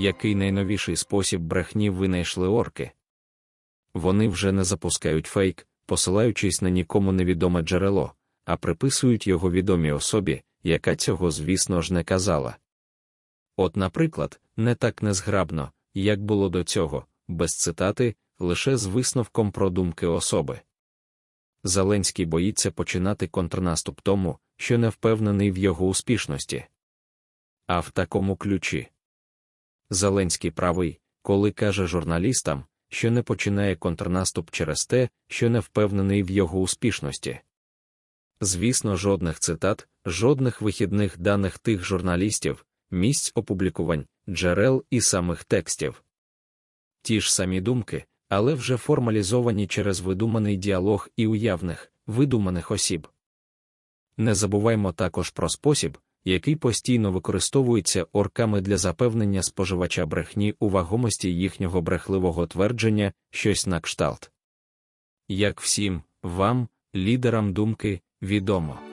який найновіший спосіб брехні винайшли орки. Вони вже не запускають фейк, посилаючись на нікому невідоме джерело, а приписують його відомій особі, яка цього, звісно ж, не казала. От, наприклад, не так незграбно, як було до цього, без цитати, лише з висновком про думки особи. Зеленський боїться починати контрнаступ тому, що не впевнений в його успішності. А в такому ключі. Зеленський правий, коли каже журналістам, що не починає контрнаступ через те, що не впевнений в його успішності. Звісно, жодних цитат, жодних вихідних даних тих журналістів, місць опублікувань, джерел і самих текстів. Ті ж самі думки, але вже формалізовані через видуманий діалог і уявних, видуманих осіб. Не забуваймо також про спосіб, який постійно використовується орками для запевнення споживача брехні у вагомості їхнього брехливого твердження, щось на кшталт. Як всім, вам, лідерам думки, відомо.